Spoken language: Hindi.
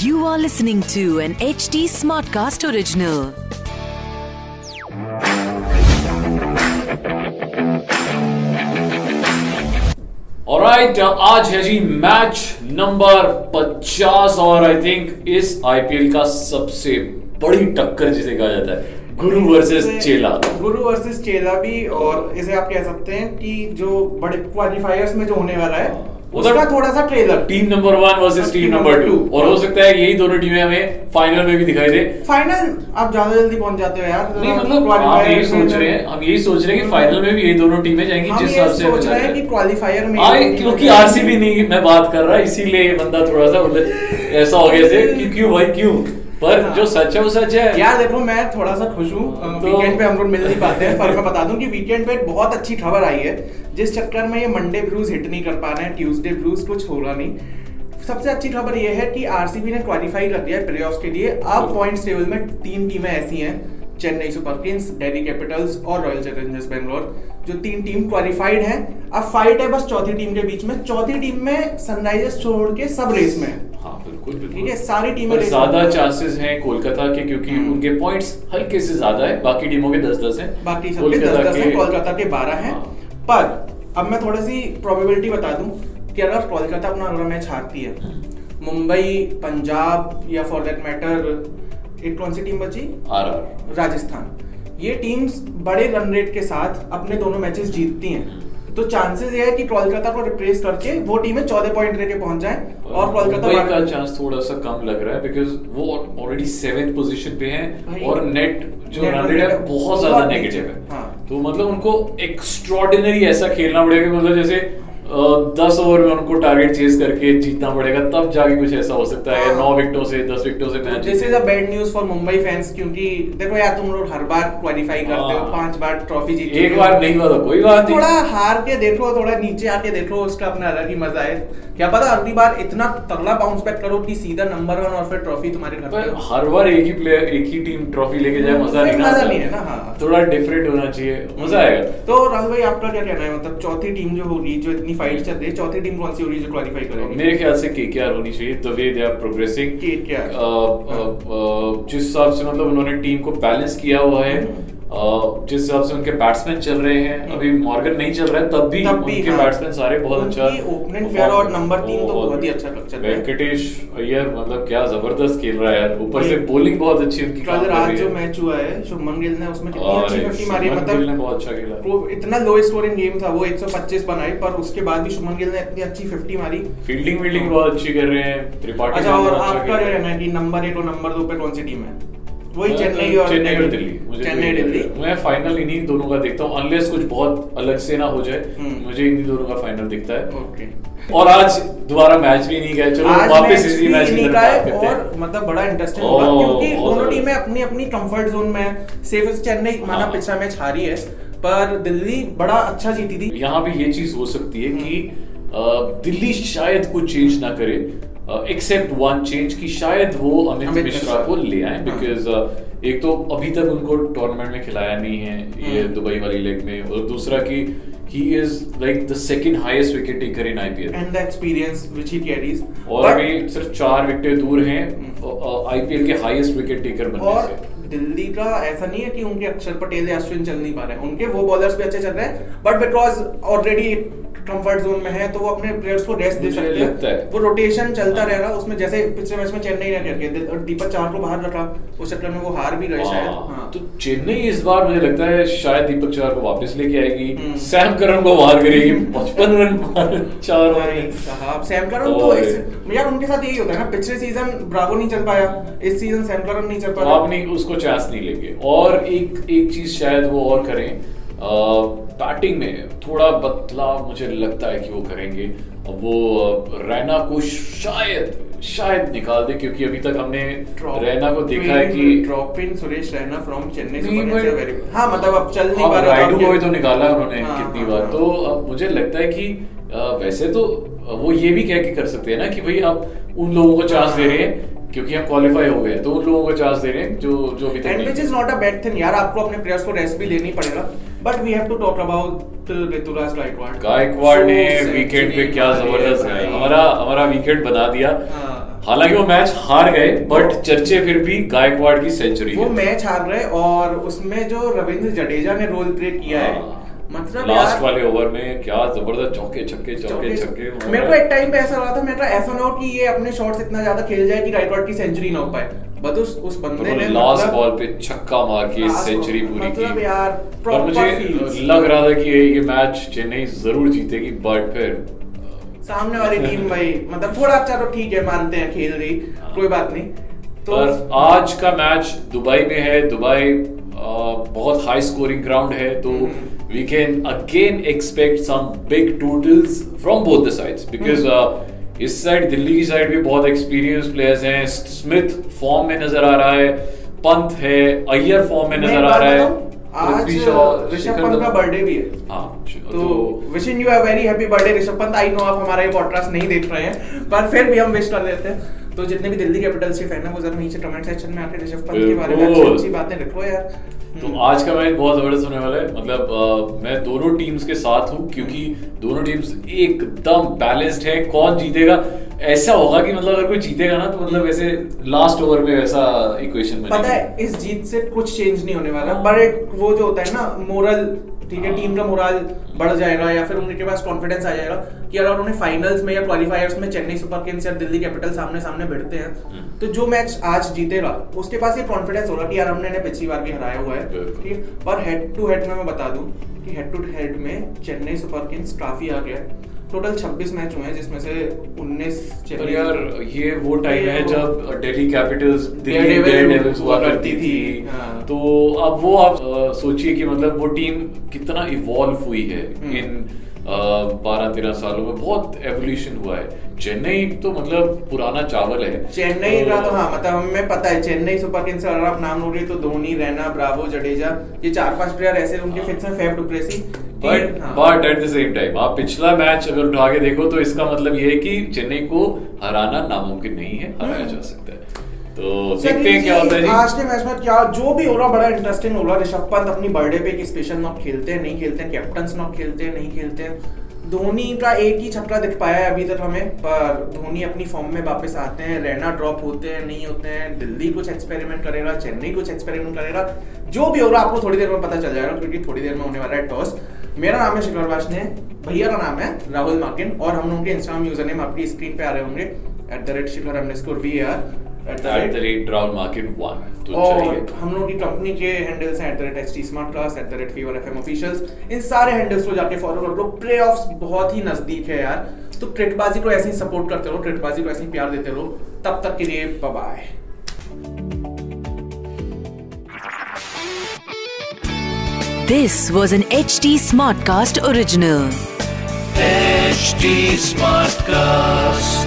You are listening to an HD Smartcast original. Alright आज है जी मैच नंबर 50 और आई थिंक इस आईपीएल का सबसे बड़ी टक्कर जिसे कहा जाता है गुरु वर्सेस चेला। गुरु वर्सेस चेला भी और इसे आप कह सकते हैं कि जो बड़े क्वालिफायर्स में जो होने वाला है उधर- उसका थोड़ा सा trailer team number one versus team number two और हो सकता है यही दोनों टीमें हमें फाइनल में भी दिखाई दे। फाइनल आप ज़्यादा जल्दी पहुँच जाते हो यार। नहीं मतलब हम यही सोच रहे हैं हम यही सोच रहे हैं कि फाइनल में भी यही दोनों टीमें जाएँगी जिस हिसाब से सोच रहे हैं कि क्वालिफायर में आए क्योंकि आरसीबी नहीं मैं बात कर रहा इसीलिए बंदा थोड़ा सा ऐसा हो गया कि क्यों भाई क्यों? पर हाँ। जो सच है वो सच है। यार देखो मैं थोड़ा सा खुश हूँ। तो- वीकेंड पे हम लोग मिल नहीं पाते हैं पर मैं बता दूँ कि वीकेंड पे बहुत अच्छी खबर आई है जिस चक्कर में ये मंडे ब्लूज हिट नहीं कर पा रहे हैं ट्यूसडे ब्लूज कुछ होगा नहीं। सबसे अच्छी खबर ये है कि आरसीबी ने क्वालिफाई कर दिया है प्लेऑफ्स के लिए। अब पॉइंट्स टेबल में तीन टीमें ऐसी हैं Chennai Super Kings Delhi Capitals और रॉयल चैलेंजर्स बेंगलोर जो तीन टीम क्वालिफाइड हैं। अब फाइट है बस चौथी टीम के बीच में। चौथी टीम में सनराइजर्स छोड़ के सब रेस में है। हाँ बिल्कुल है सारी टीमें ज़्यादा चांसेस हैं। कोलकाता के क्योंकि हम्म। उनके पॉइंट्स हल्के से ज़्यादा है बाकी टीमों के दस दस हैं। बाकी सबके दस दस है कोलकाता के बारह हैं। पर अब मैं थोड़ी सी प्रोबेबिलिटी बता दूँ कि अगर कोलकाता अपना अगला मैच हारती है मुंबई पंजाब या फॉर दैट मैटर एक कौन सी टीम बची? राजस्थान। ये टीम्स बड़े रन रेट के साथ अपने दोनों मैचेस जीतती हैं। तो चांसेस ये है कि कोलकाता को रिप्लेस करके वो टीमें चौदह पॉइंट लेके पहुँच जाए और कोलकाता का चांस थोड़ा सा कम लग रहा है बिकॉज़ वो ऑलरेडी सेवेंथ पोजिशन पे है और नेट जो रनडेड रन रेट है बहुत ज़्यादा नेगेटिव है, है। हाँ। तो मतलब उनको एक्स्ट्रॉर्डिनरी ऐसा खेलना पड़ेगा मतलब जैसे दस ओवर में उनको टारगेट चेज करके जीतना पड़ेगा तब जाके कुछ ऐसा हो सकता है। हाँ। नौ विकेटों से दस विकेटों से match this is a bad news for Mumbai fans क्योंकि देखो यार तुम लोग हर बार क्वालिफाई करते हो हाँ। पाँच बार ट्रॉफी जीते एक बार नहीं हुआ तो कोई बात नहीं। थोड़ा हार के देखो थोड़ा नीचे आके देखो उसका अपना अलग ही मज़ा है। क्या पता अगली बार इतना तगड़ा बाउंस बैक करो कि सीधा नंबर वन और फिर ट्रॉफी तुम्हारे घर पर हर बार एक ही प्लेयर एक ही टीम ट्रॉफी लेके जाए मज़ा नहीं मज़ा नहीं है ना, हाँ। थोड़ा डिफरेंट होना चाहिए। मज़ा आएगा। तो राहुल भाई आपका क्या कहना है? मतलब चौथी टीम जो होगी जो इतनी रही है। चौथी टीम कौन सी होगी जो क्वालिफाई करेगी? मेरे ख्याल से केकेआर होनी चाहिए। The way they are progressing KKR जिस हिसाब से मतलब उन्होंने टीम को बैलेंस किया हुआ है अ, जिस हिसाब से उनके बैट्समैन चल रहे हैं अभी मॉर्गन नहीं चल रहा है तब भी तब उनके हाँ। बैट्समैन सारे बहुत अच्छा opening pair और number तीन तो बहुत ही अच्छा चल रहा है। वेंकटेश अय्यर मतलब क्या ज़बरदस्त खेल रहा है यार। ऊपर से। बॉलिंग बहुत अच्छी उनकी कल रात जो है। मैच हुआ है शुभमन गिल ने उसमें कितनी अच्छी फिफ्टी मारी है, गिल ने मतलब बहुत अच्छा खेला। वो इतना लो स्कोरिंग गेम था वो 125 बनाई पर उसके बाद भी शुभमन गिल ने इतनी अच्छी 50 मारी। फील्डिंग वील्डिंग बहुत अच्छी कर रहे हैं। त्रिपाठी अच्छा और अच्छा आपका क्या कहना है कि नंबर एक और नंबर दो पे कौन सी टीम है? वही चेन्नई और चेन्नई और दिल्ली। मुझे चेन्नई दिल्ली। मैं फाइनल इन्हीं दोनों का देखता हूँ अनलेस कुछ बहुत अलग से ना हो जाए हम्म। मुझे इन्हीं दोनों का फाइनल दिखता है। ओके और आज दोबारा मैच भी नहीं गया। चलो वापस इसी मैच की तरफ़ का बात है करते और हैं मतलब बड़ा इंटरेस्टिंग होगा क्योंकि दोनों टीमें अपनी अपनी कंफर्ट जोन में है। सेफ़ चेन्नई माना हाँ। पिछला मैच हारी है पर दिल्ली बड़ा अच्छा जीती थी। यहाँ भी ये चीज़ हो सकती है कि दिल्ली शायद कुछ चेंज ना करे एक्सेप्ट वन चेंज कि शायद वो अमित, मिश्रा। को ले आए हाँ। बिकॉज़ एक तो अभी तक उनको टूर्नामेंट में खिलाया नहीं है ये हम्म। दुबई वाली लेग में और दूसरा कि he is like the second highest wicket taker in IPL and the experience which he carries और अभी सिर्फ़ चार विकेट दूर हैं आईपीएल के हाईएस्ट विकेट टेकर बनने से दिल्ली का ऐसा नहीं है कि उनके अक्षर पटेल या अश्विन चल नहीं पा रहे उनके वो बॉलर्स भी अच्छे चल रहे हैं but because already comfort zone में है तो वो अपने प्लेयर्स को रेस्ट दे सकते हैं। वो रोटेशन चलता हाँ। रहेगा उसमें जैसे पिछले मैच में चेन्नई ने करके दीपक चार को बाहर रखा उस चक्कर में वो हार भी गए शायद। हाँ, तो चेन्नई इस बार मुझे लगता है शायद दीपक चार को वापस लेके आएगी। हम्म। सैम करन को बाहर करेगी पचपन रन चार सैम करन तो यार उनके साथ यही होता है ना पिछले सीज़न ब्रावो नहीं चल पाया इस सीज़न सैम करन नहीं चल तो पाया। उसको चांस नहीं लेंगे। और एक एक चीज़ शायद वो और करें। बैटिंग में थोड़ा बदलाव मुझे लगता है कि वो करेंगे। वो रैना को शायद शायद निकाल दे क्योंकि अभी तक हमने रैना को देखा है कि drop in Suresh Raina from Chennai हाँ मतलब अब चल नहीं हाँ, पा रहा राइडू को भी तो निकाला उन्होंने हाँ, कितनी हाँ, बार। हाँ। तो अब मुझे लगता है कि वैसे तो वो ये भी कह के कर सकते हैं ना कि भाई आप उन लोगों को चांस दे रहे हैं। क्योंकि हम क्वालिफाई हो गए। तो उन लोगों को चांस दे रहे हैं जो जो तक एंड नहीं which is not a bad thing यार आपको अपने प्लेयर्स को रेस्ट भी लेनी पड़ेगा। But we have to talk about Ruturaj Gaikwad Gaikwad ने वीकेंड पे क्या ज़बरदस्त है। हमारा हमारा वीकेंड बना दिया। हाँ। हालाँकि वो मैच हार गए बट चर्चे फिर भी गायकवाड़ की सेंचुरी वो मैच हार रहे और उसमें जो रविंद्र जडेजा ने रोल प्ले किया है। मतलब लास्ट वाले ओवर में क्या ज़बरदस्त चौके छक्के चौके छक्के मेरे को एक टाइम पे ऐसा लगा था मेरे ऐसा ना हो कि ये अपने शॉट्स इतना ज़्यादा खेल जाए कि गायकवाड़ की सेंचुरी ना हो पाए। बट उस उस बंदे ने लास्ट मतलब- बॉल पे छक्का मार के सेंचुरी पूरी मतलब की यार, और मुझे लग रहा था कि ये ये मैच चेन्नई ज़रूर जीतेगी बट फिर सामने वाली टीम भाई मतलब थोड़ा अच्छा तो ठीक है मानते हैं खेल रही। कोई बात नहीं। तो पर आज का मैच दुबई में है। दुबई बहुत हाई स्कोरिंग ग्राउंड है तो hmm. We can again expect some big totals from both the sides because hmm. इस साइड दिल्ली की साइड भी बहुत एक्सपीरियंस प्लेयर्स हैं। स्मिथ फॉर्म में नज़र आ रहा है। पंत है। अय्यर फॉर्म में नज़र आ रहा है। आज ऋषभ पंत का बर्थडे भी है। हाँ तो wishing you a very happy birthday Rishabh Pant. I know आप हमारा ये पॉडकास्ट नहीं देख रहे हैं पर फिर भी हम विश कर देते हैं। तो जितने भी दिल्ली कैपिटल्स के फ़ैन हैं वो जरा नीचे कमेंट सेक्शन में आके ऋषभ पंत के बारे में अच्छी अच्छी बातें लिखो यार। तो आज का मैच बहुत ज़बरदस्त होने वाला है। मतलब अ, मैं दोनों टीम्स के साथ हूँ क्योंकि दोनों टीम्स एकदम बैलेंस्ड है। कौन जीतेगा? ऐसा होगा कि मतलब अगर कोई जीतेगा ना तो मतलब ऐसे लास्ट ओवर में वैसा इक्वेशन पता है इस जीत से कुछ चेंज नहीं होने वाला। पर एक वो जो होता है ना मोरल ठीक है हाँ। टीम का मोरल बढ़ जाएगा या फिर उनके पास कॉन्फिडेंस आ जाएगा कि अगर उन्हें फाइनल्स में या क्वालिफायर्स में चेन्नई सुपर किंग्स या दिल्ली कैपिटल सामने सामने भिड़ते हैं। हम्म। तो जो मैच आज जीतेगा उसके पास ये कॉन्फिडेंस होगा कि यार हमने इन्हें पिछली बार भी हराया हुआ है। ठीक है? पर हेड टू हेड में मैं बता दूँ कि हेड टू हेड में चेन्नई सुपर किंग्स काफ़ी आ गया टोटल 26 मैच हुए हैं जिसमें से 19 पर यार ये वो टाइम है जब दिल्ली कैपिटल्स दिल्ली डेयरडेविल्स हुआ करती थी। हाँ। तो अब वो आप सोचिए कि मतलब वो टीम कितना इवॉल्व हुई है हम्म। इन बारह तेरह सालों में बहुत एवोल्यूशन हुआ है। चेन्नई तो मतलब पुराना चावल है। चेन्नई का तो हाँ मतलब हमें पता है चेन्नई सुपर किंग्स अगर आप नाम लोगे तो धोनी रैना ब्रावो जडेजा ये चार पाँच प्लेयर ऐसे उनके। फिक्स हैं Faf du Plessis but but at the same time आप पिछला मैच अगर उठा के देखो तो इसका मतलब ये है कि चेन्नई को हराना नामुमकिन नहीं है हराया जा सकता है। तो देखते हैं क्या होता है आज के मैच में क्या जो भी हो रहा बड़ा इंटरेस्टिंग हो रहा ऋषभ पंत अपनी बर्थडे पे एक स्पेशल नॉक खेलते हैं नहीं खेलते हैं कैप्टन नॉक खेलते हैं नहीं खेलते हैं धोनी का एक ही छक्का दिख पाया है अभी तक हमें पर धोनी अपनी फॉर्म में वापस आते हैं रैना ड्रॉप होते हैं नहीं होते हैं दिल्ली कुछ एक्सपेरिमेंट करेगा चेन्नई कुछ एक्सपेरिमेंट करेगा जो भी हो होगा आपको थोड़ी देर में पता चल जाएगा क्योंकि थोड़ी देर में होने वाला है टॉस मेरा नाम है शिखर वाशने भैया का नाम है राहुल मार्किन और हम लोगों के इंस्टाग्राम यूज़र नेम आपकी स्क्रीन पे आ रहे होंगे at the rate Shikhar we are at at the rate round market one तो और हम लोगों की कंपनी के हैंडल्स हैं at the rate H T smart class at the rate fever F M officials इन सारे हैंडल्स को जाके फॉलो कर। लो प्ले बहुत ही नज़दीक है यार। तो को ऐसे ही सपोर्ट करते रहो को ऐसे ही प्यार देते रहो। तब तक के लिए bye This was an HT Smartcast original. HD Smartcast.